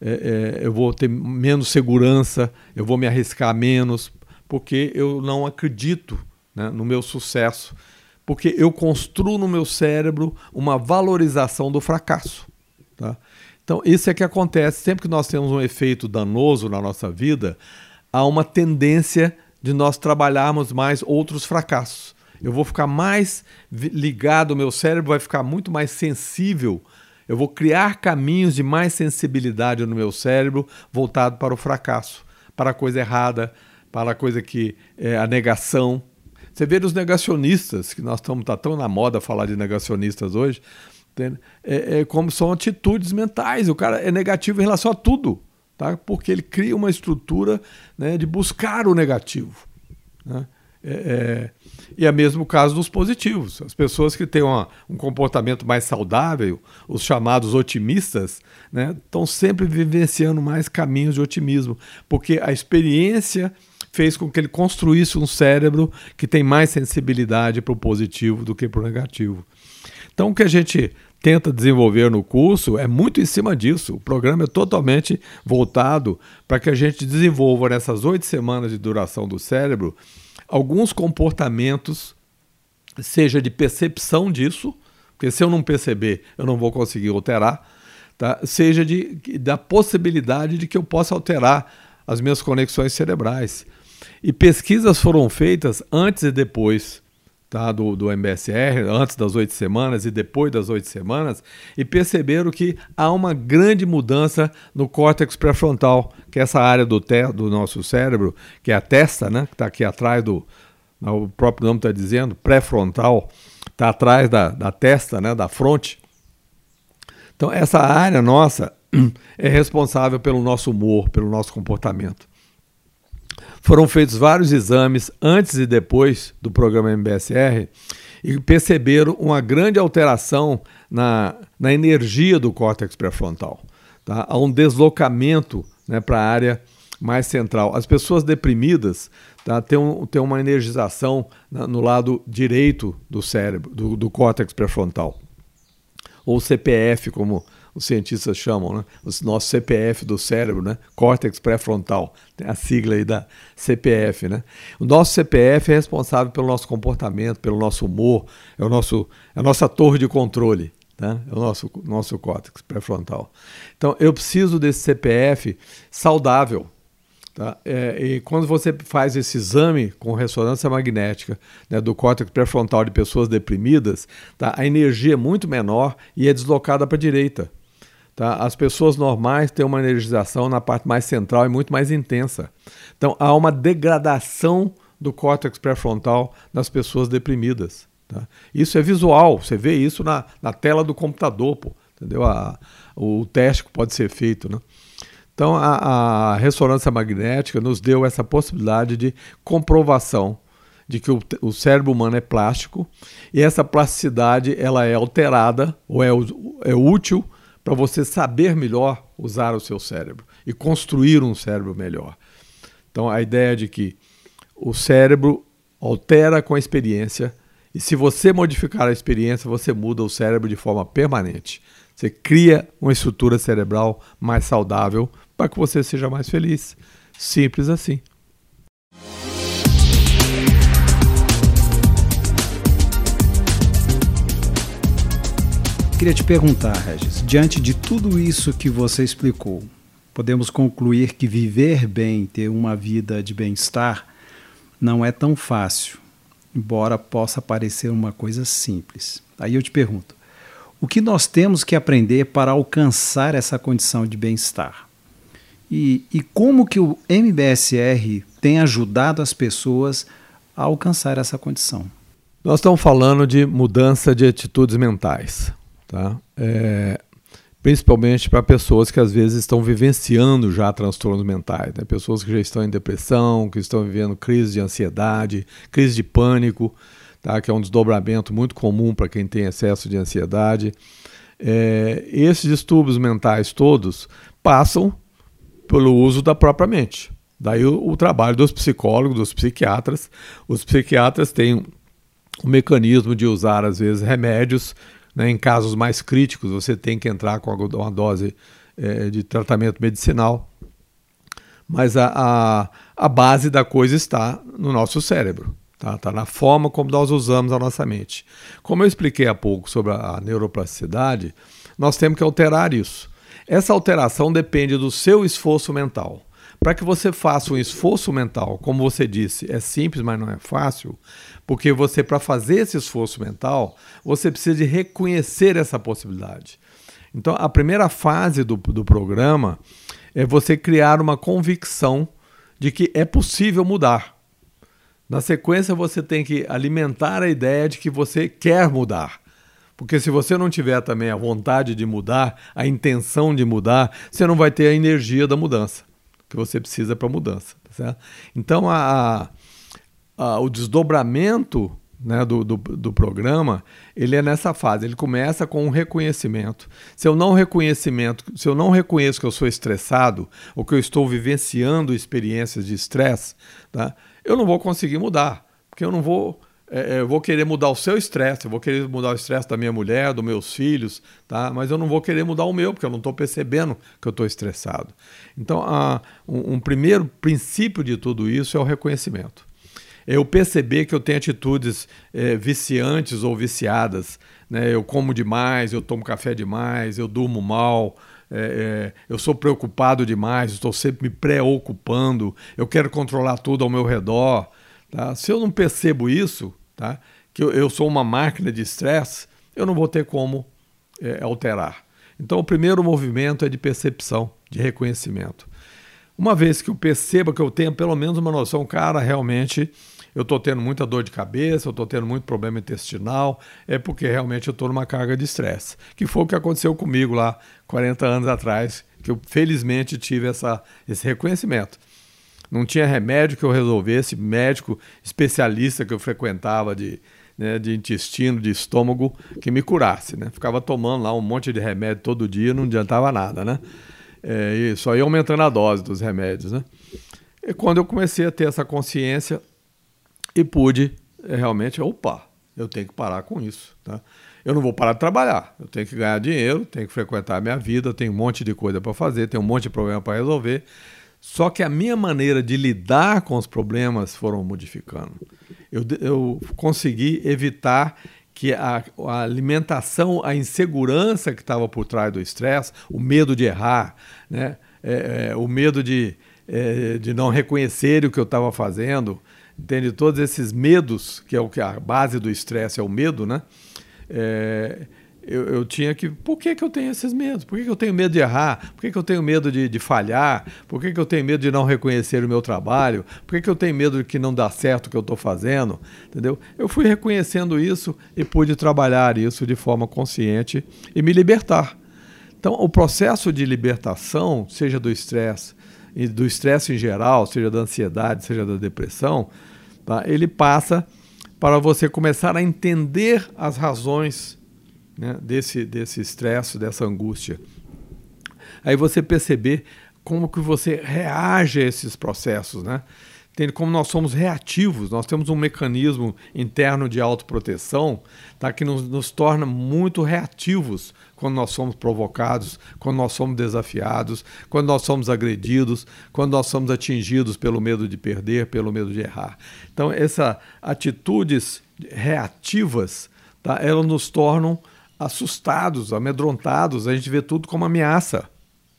é, é, eu vou ter menos segurança, eu vou me arriscar menos, porque eu não acredito né, no meu sucesso, porque eu construo no meu cérebro uma valorização do fracasso. Tá? Então, isso é que acontece sempre que nós temos um efeito danoso na nossa vida, há uma tendência de nós trabalharmos mais outros fracassos. Eu vou ficar mais ligado, o meu cérebro vai ficar muito mais sensível. Eu vou criar caminhos de mais sensibilidade no meu cérebro voltado para o fracasso, para a coisa errada, para a coisa que é a negação. Você vê os negacionistas, que nós estamos tá tão na moda falar de negacionistas hoje, é, é, como são atitudes mentais. O cara é negativo em relação a tudo, tá? porque ele cria uma estrutura né, de buscar o negativo. Né? É, é, e é mesmo o caso dos positivos. As pessoas que têm uma, um comportamento mais saudável, os chamados otimistas, né, estão sempre vivenciando mais caminhos de otimismo, porque a experiência fez com que ele construísse um cérebro que tem mais sensibilidade para o positivo do que para o negativo. Então, o que a gente tenta desenvolver no curso é muito em cima disso. O programa é totalmente voltado para que a gente desenvolva nessas oito semanas de duração do cérebro alguns comportamentos, seja de percepção disso, porque se eu não perceber, eu não vou conseguir alterar, tá? seja de, da possibilidade de que eu possa alterar as minhas conexões cerebrais. E pesquisas foram feitas antes e depois tá, do, do MBSR, antes das oito semanas e depois das oito semanas, e perceberam que há uma grande mudança no córtex pré-frontal, que é essa área do, te, do nosso cérebro, que é a testa, né, que está aqui atrás do. O próprio nome está dizendo, pré-frontal, está atrás da, da testa, né, da fronte. Então, essa área nossa *clears throat* é responsável pelo nosso humor, pelo nosso comportamento. Foram feitos vários exames antes e depois do programa MBSR e perceberam uma grande alteração na, na energia do córtex pré-frontal. Tá? Há um deslocamento né, para a área mais central. As pessoas deprimidas tá, têm, um, têm uma energização no lado direito do cérebro, do, do córtex pré-frontal. Ou CPF, como os cientistas chamam, né? o nosso CPF do cérebro, né? córtex pré-frontal, tem a sigla aí da CPF. Né? O nosso CPF é responsável pelo nosso comportamento, pelo nosso humor, é, o nosso, é a nossa torre de controle, tá? é o nosso, nosso córtex pré-frontal. Então, eu preciso desse CPF saudável, Tá? É, e quando você faz esse exame com ressonância magnética né, do córtex pré-frontal de pessoas deprimidas, tá? a energia é muito menor e é deslocada para a direita. Tá? As pessoas normais têm uma energização na parte mais central e muito mais intensa. Então há uma degradação do córtex pré-frontal nas pessoas deprimidas. Tá? Isso é visual, você vê isso na, na tela do computador, pô, entendeu? A, o teste pode ser feito. Né? Então a, a ressonância magnética nos deu essa possibilidade de comprovação de que o, o, cérebro humano é plástico e essa plasticidade ela é alterada ou é, é útil para você saber melhor usar o seu cérebro e construir um cérebro melhor. Então, a ideia de que o cérebro altera com a experiência e se você modificar a experiência, você muda o cérebro de forma permanente. Você cria uma estrutura cerebral mais saudável para que você seja mais feliz. Simples assim. Queria te perguntar, Regis, diante de tudo isso que você explicou, podemos concluir que viver bem, ter uma vida de bem-estar, não é tão fácil, embora possa parecer uma coisa simples. Aí eu te pergunto: o que nós temos que aprender para alcançar essa condição de bem-estar? E, e como que o MBSR tem ajudado as pessoas a alcançar essa condição? Nós estamos falando de mudança de atitudes mentais, tá? É, principalmente para pessoas que às vezes estão vivenciando já transtornos mentais, né? pessoas que já estão em depressão, que estão vivendo crise de ansiedade, crise de pânico, tá? que é um desdobramento muito comum para quem tem excesso de ansiedade. É, esses distúrbios mentais todos passam pelo uso da própria mente. Daí o, o trabalho dos psicólogos, dos psiquiatras. Os psiquiatras têm o mecanismo de usar, às vezes, remédios. Né? Em casos mais críticos, você tem que entrar com uma dose é, de tratamento medicinal. Mas a, a, a, base da coisa está no nosso cérebro. Está tá na forma como nós usamos a nossa mente. Como eu expliquei há pouco sobre a, a neuroplasticidade, nós temos que alterar isso. Essa alteração depende do seu esforço mental. Para que você faça um esforço mental, como você disse, é simples, mas não é fácil, porque você, para fazer esse esforço mental, você precisa de reconhecer essa possibilidade. Então, a primeira fase do, do programa é você criar uma convicção de que é possível mudar. Na sequência, você tem que alimentar a ideia de que você quer mudar. Porque se você não tiver também a vontade de mudar, a intenção de mudar, você não vai ter a energia da mudança que você precisa para a mudança. Tá? Então, a, a, o desdobramento né, do, do, do, programa, ele é nessa fase. Ele começa com um reconhecimento. Se eu não reconhecimento, se eu não reconheço que eu sou estressado ou que eu estou vivenciando experiências de estresse, tá, eu não vou conseguir mudar, porque eu não vou é, é, eu vou querer mudar o seu estresse, eu vou querer mudar o estresse da minha mulher, dos meus filhos, tá? mas eu não vou querer mudar o meu, porque eu não estou percebendo que eu estou estressado. Então, a, um, um, primeiro princípio de tudo isso é o reconhecimento. Eu perceber que eu tenho atitudes é, viciantes ou viciadas. Né? Eu como demais, eu tomo café demais, eu durmo mal, é, é, eu sou preocupado demais, estou sempre me preocupando, eu quero controlar tudo ao meu redor. Tá? Se eu não percebo isso, tá? que eu, eu sou uma máquina de estresse, eu não vou ter como é, alterar. Então, o primeiro movimento é de percepção, de reconhecimento. Uma vez que eu perceba que eu tenho pelo menos uma noção, cara, realmente eu estou tendo muita dor de cabeça, eu estou tendo muito problema intestinal, é porque realmente eu estou numa carga de estresse. Que foi o que aconteceu comigo lá 40 anos atrás, que eu felizmente tive essa, esse reconhecimento. Não tinha remédio que eu resolvesse, médico especialista que eu frequentava de, né, de intestino, de estômago, que me curasse. Né? Ficava tomando lá um monte de remédio todo dia, não adiantava nada. Né? É, e só ia aumentando a dose dos remédios. Né? E quando eu comecei a ter essa consciência e pude é, realmente, opa, eu tenho que parar com isso. Tá? Eu não vou parar de trabalhar, eu tenho que ganhar dinheiro, tenho que frequentar a minha vida, tenho um monte de coisa para fazer, tenho um monte de problema para resolver. Só que a minha maneira de lidar com os problemas foram modificando. Eu, eu consegui evitar que a, a, alimentação, a insegurança que estava por trás do estresse, o medo de errar, né? É, é, o medo de, é, de não reconhecer o que eu estava fazendo, entende? Todos esses medos, que é o que a base do estresse é o medo, né? Eu, eu, tinha que. Por que, que eu tenho esses medos? Por que, que eu tenho medo de errar? Por que, que eu tenho medo de, de falhar? Por que, que eu tenho medo de não reconhecer o meu trabalho? Por que, que eu tenho medo de que não dá certo o que eu estou fazendo? Entendeu? Eu fui reconhecendo isso e pude trabalhar isso de forma consciente e me libertar. Então, o processo de libertação, seja do estresse, do estresse em geral, seja da ansiedade, seja da depressão, tá? ele passa para você começar a entender as razões né, desse desse estresse, dessa angústia. Aí você perceber como que você reage a esses processos, né? Entende como nós somos reativos, nós temos um mecanismo interno de autoproteção tá, que nos, nos torna muito reativos quando nós somos provocados, quando nós somos desafiados, quando nós somos agredidos, quando nós somos atingidos pelo medo de perder, pelo medo de errar. Então, essas atitudes reativas, tá, elas nos tornam assustados, amedrontados, a gente vê tudo como ameaça.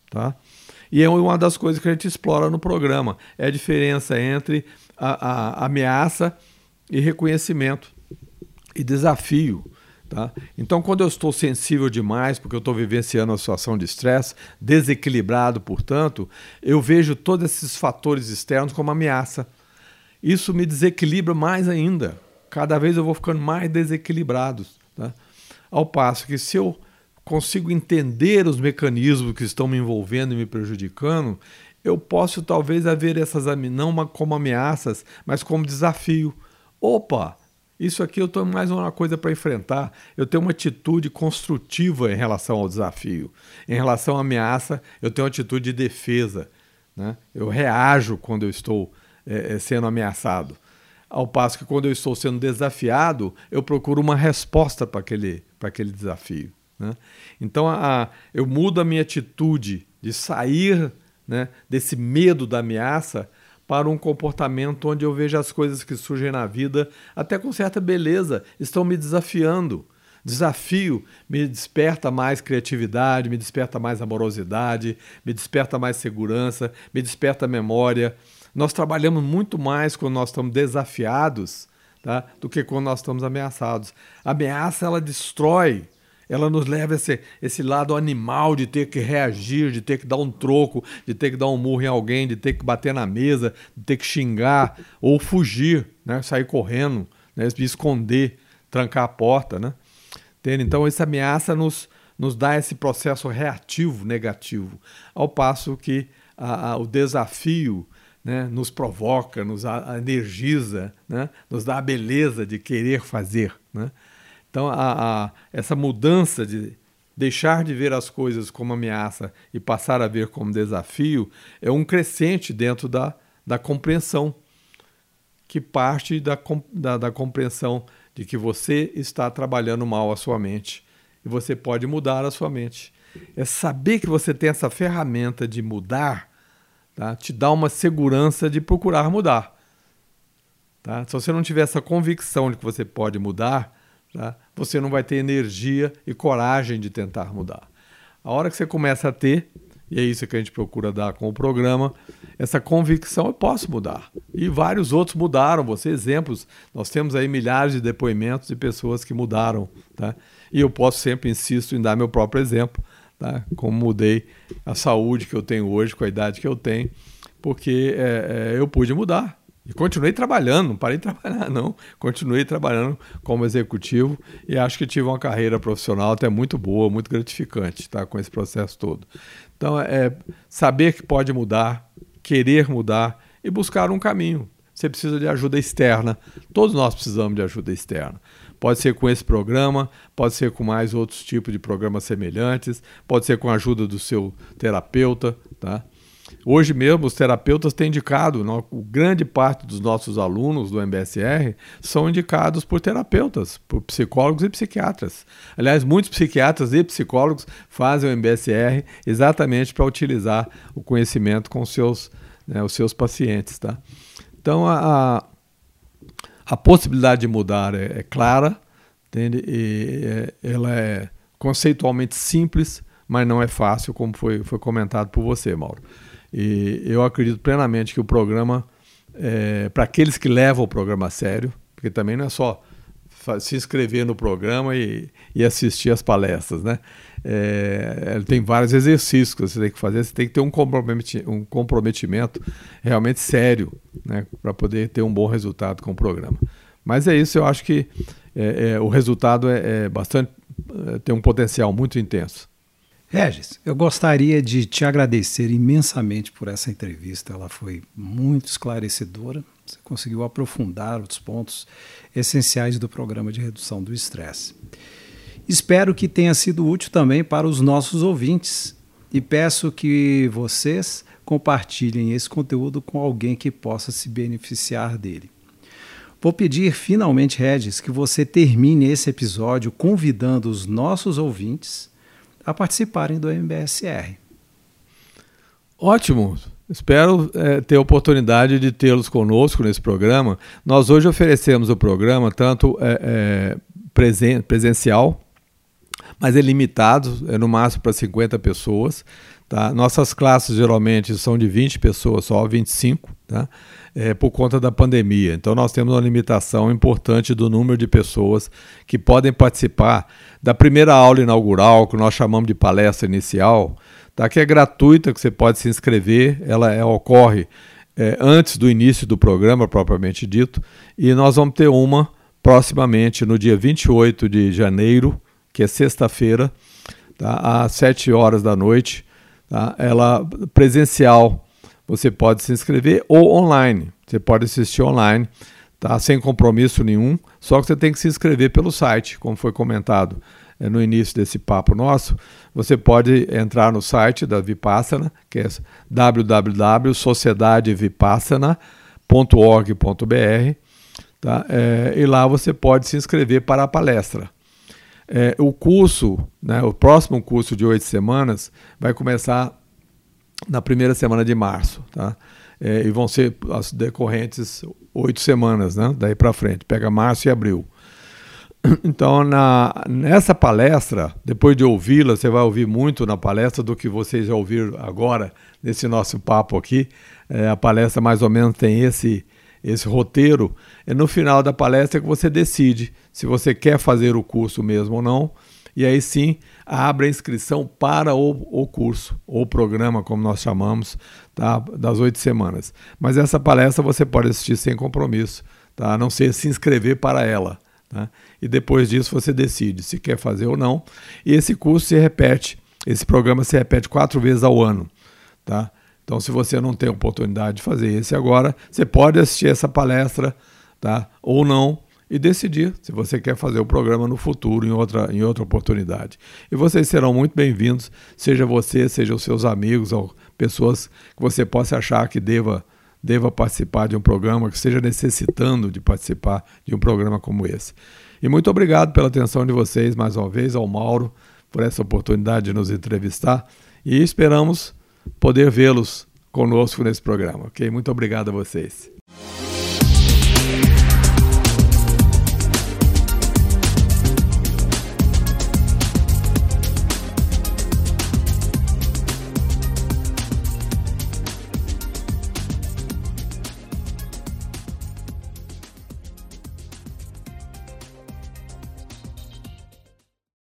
Tá? E é uma das coisas que a gente explora no programa, é a diferença entre a, a ameaça e reconhecimento e desafio. Tá? Então, quando eu estou sensível demais, porque eu estou vivenciando uma situação de estresse, desequilibrado, portanto, eu vejo todos esses fatores externos como ameaça. Isso me desequilibra mais ainda cada vez eu vou ficando mais desequilibrado. Tá? Ao passo que se eu consigo entender os mecanismos que estão me envolvendo e me prejudicando, eu posso talvez haver essas não como ameaças, mas como desafio. Opa, isso aqui eu tenho mais uma coisa para enfrentar. Eu tenho uma atitude construtiva em relação ao desafio. Em relação à ameaça, eu tenho uma atitude de defesa. Né? Eu reajo quando eu estou é, sendo ameaçado. Ao passo que quando eu estou sendo desafiado, eu procuro uma resposta para aquele, aquele desafio. Né? Então a, eu mudo a minha atitude de sair né, desse medo da ameaça para um comportamento onde eu vejo as coisas que surgem na vida até com certa beleza, estão me desafiando. Desafio me desperta mais criatividade, me desperta mais amorosidade, me desperta mais segurança, me desperta memória. Nós trabalhamos muito mais quando nós estamos desafiados tá? do que quando nós estamos ameaçados. A ameaça ela destrói ela nos leva a esse, esse lado animal de ter que reagir, de ter que dar um troco, de ter que dar um murro em alguém, de ter que bater na mesa, de ter que xingar ou fugir, né? sair correndo, né? esconder, trancar a porta. Né? Entende? Então, essa ameaça nos, nos dá esse processo reativo negativo, ao passo que a, a, o desafio né, nos provoca, nos energiza, né, nos dá a beleza de querer fazer. Né? Então, a, a, essa mudança de deixar de ver as coisas como ameaça e passar a ver como desafio é um crescente dentro da, da compreensão, que parte da, da, da compreensão de que você está trabalhando mal a sua mente e você pode mudar a sua mente. É saber que você tem essa ferramenta de mudar, tá? te dá uma segurança de procurar mudar. Tá? Se você não tiver essa convicção de que você pode mudar, tá? você não vai ter energia e coragem de tentar mudar. A hora que você começa a ter, e é isso que a gente procura dar com o programa, essa convicção eu posso mudar. E vários outros mudaram, você exemplos, nós temos aí milhares de depoimentos de pessoas que mudaram, tá? E eu posso sempre insisto em dar meu próprio exemplo, tá? Como mudei a saúde que eu tenho hoje com a idade que eu tenho, porque é, é, eu pude mudar. E continuei trabalhando, não parei de *laughs* trabalhar, não. Continuei trabalhando como executivo e acho que tive uma carreira profissional até muito boa, muito gratificante, tá? Com esse processo todo. Então, é saber que pode mudar, querer mudar e buscar um caminho. Você precisa de ajuda externa. Todos nós precisamos de ajuda externa. Pode ser com esse programa, pode ser com mais outros tipos de programas semelhantes, pode ser com a ajuda do seu terapeuta, tá? Hoje mesmo, os terapeutas têm indicado, grande parte dos nossos alunos do MBSR são indicados por terapeutas, por psicólogos e psiquiatras. Aliás, muitos psiquiatras e psicólogos fazem o MBSR exatamente para utilizar o conhecimento com seus, né, os seus pacientes. Tá? Então, a, a possibilidade de mudar é, é clara, entende? E, é, ela é conceitualmente simples, mas não é fácil, como foi, foi comentado por você, Mauro. E eu acredito plenamente que o programa, é, para aqueles que levam o programa a sério, porque também não é só se inscrever no programa e, e assistir as palestras, né? É, tem vários exercícios que você tem que fazer, você tem que ter um comprometimento, um comprometimento realmente sério, né? Para poder ter um bom resultado com o programa. Mas é isso, eu acho que é, é, o resultado é, é bastante, é, tem um potencial muito intenso. Regis, eu gostaria de te agradecer imensamente por essa entrevista. Ela foi muito esclarecedora. Conseguiu aprofundar os pontos essenciais do programa de redução do estresse. Espero que tenha sido útil também para os nossos ouvintes e peço que vocês compartilhem esse conteúdo com alguém que possa se beneficiar dele. Vou pedir finalmente, Regis, que você termine esse episódio convidando os nossos ouvintes a participarem do MBSR. Ótimo! Espero é, ter a oportunidade de tê-los conosco nesse programa. Nós hoje oferecemos o programa tanto é, é, presen presencial, mas é limitado, é no máximo para 50 pessoas. Tá? Nossas classes geralmente são de 20 pessoas, só 25, tá? é, por conta da pandemia. Então nós temos uma limitação importante do número de pessoas que podem participar da primeira aula inaugural, que nós chamamos de palestra inicial, tá? que é gratuita, que você pode se inscrever, ela é, ocorre é, antes do início do programa propriamente dito, e nós vamos ter uma proximamente no dia 28 de janeiro, que é sexta-feira, tá? às 7 horas da noite. Tá? Ela presencial, você pode se inscrever ou online. Você pode assistir online, tá? sem compromisso nenhum, só que você tem que se inscrever pelo site, como foi comentado no início desse papo nosso. Você pode entrar no site da Vipassana, que é www.sociedadevipassana.org.br, tá? É, e lá você pode se inscrever para a palestra. É, o curso, né, o próximo curso de oito semanas, vai começar na primeira semana de março, tá? É, e vão ser as decorrentes oito semanas, né? Daí para frente, pega março e abril. *coughs* Então, na, nessa palestra, depois de ouvi-la, você vai ouvir muito na palestra do que vocês já ouviram agora nesse nosso papo aqui. É, a palestra mais ou menos tem esse esse roteiro. É no final da palestra que você decide se você quer fazer o curso mesmo ou não. E aí sim abre a inscrição para o, o curso, ou programa, como nós chamamos, tá? das oito semanas. Mas essa palestra você pode assistir sem compromisso, tá? a não ser se inscrever para ela. Tá? E depois disso você decide se quer fazer ou não. E esse curso se repete, esse programa se repete quatro vezes ao ano. Tá? Então, se você não tem oportunidade de fazer esse agora, você pode assistir essa palestra, tá? Ou não, e decidir se você quer fazer o programa no futuro, em outra, em outra oportunidade. E vocês serão muito bem-vindos, seja você, seja os seus amigos ou pessoas que você possa achar que deva, deva participar de um programa, que esteja necessitando de participar de um programa como esse. E muito obrigado pela atenção de vocês, mais uma vez, ao Mauro, por essa oportunidade de nos entrevistar. E esperamos poder vê-los conosco nesse programa, ok? Muito obrigado a vocês.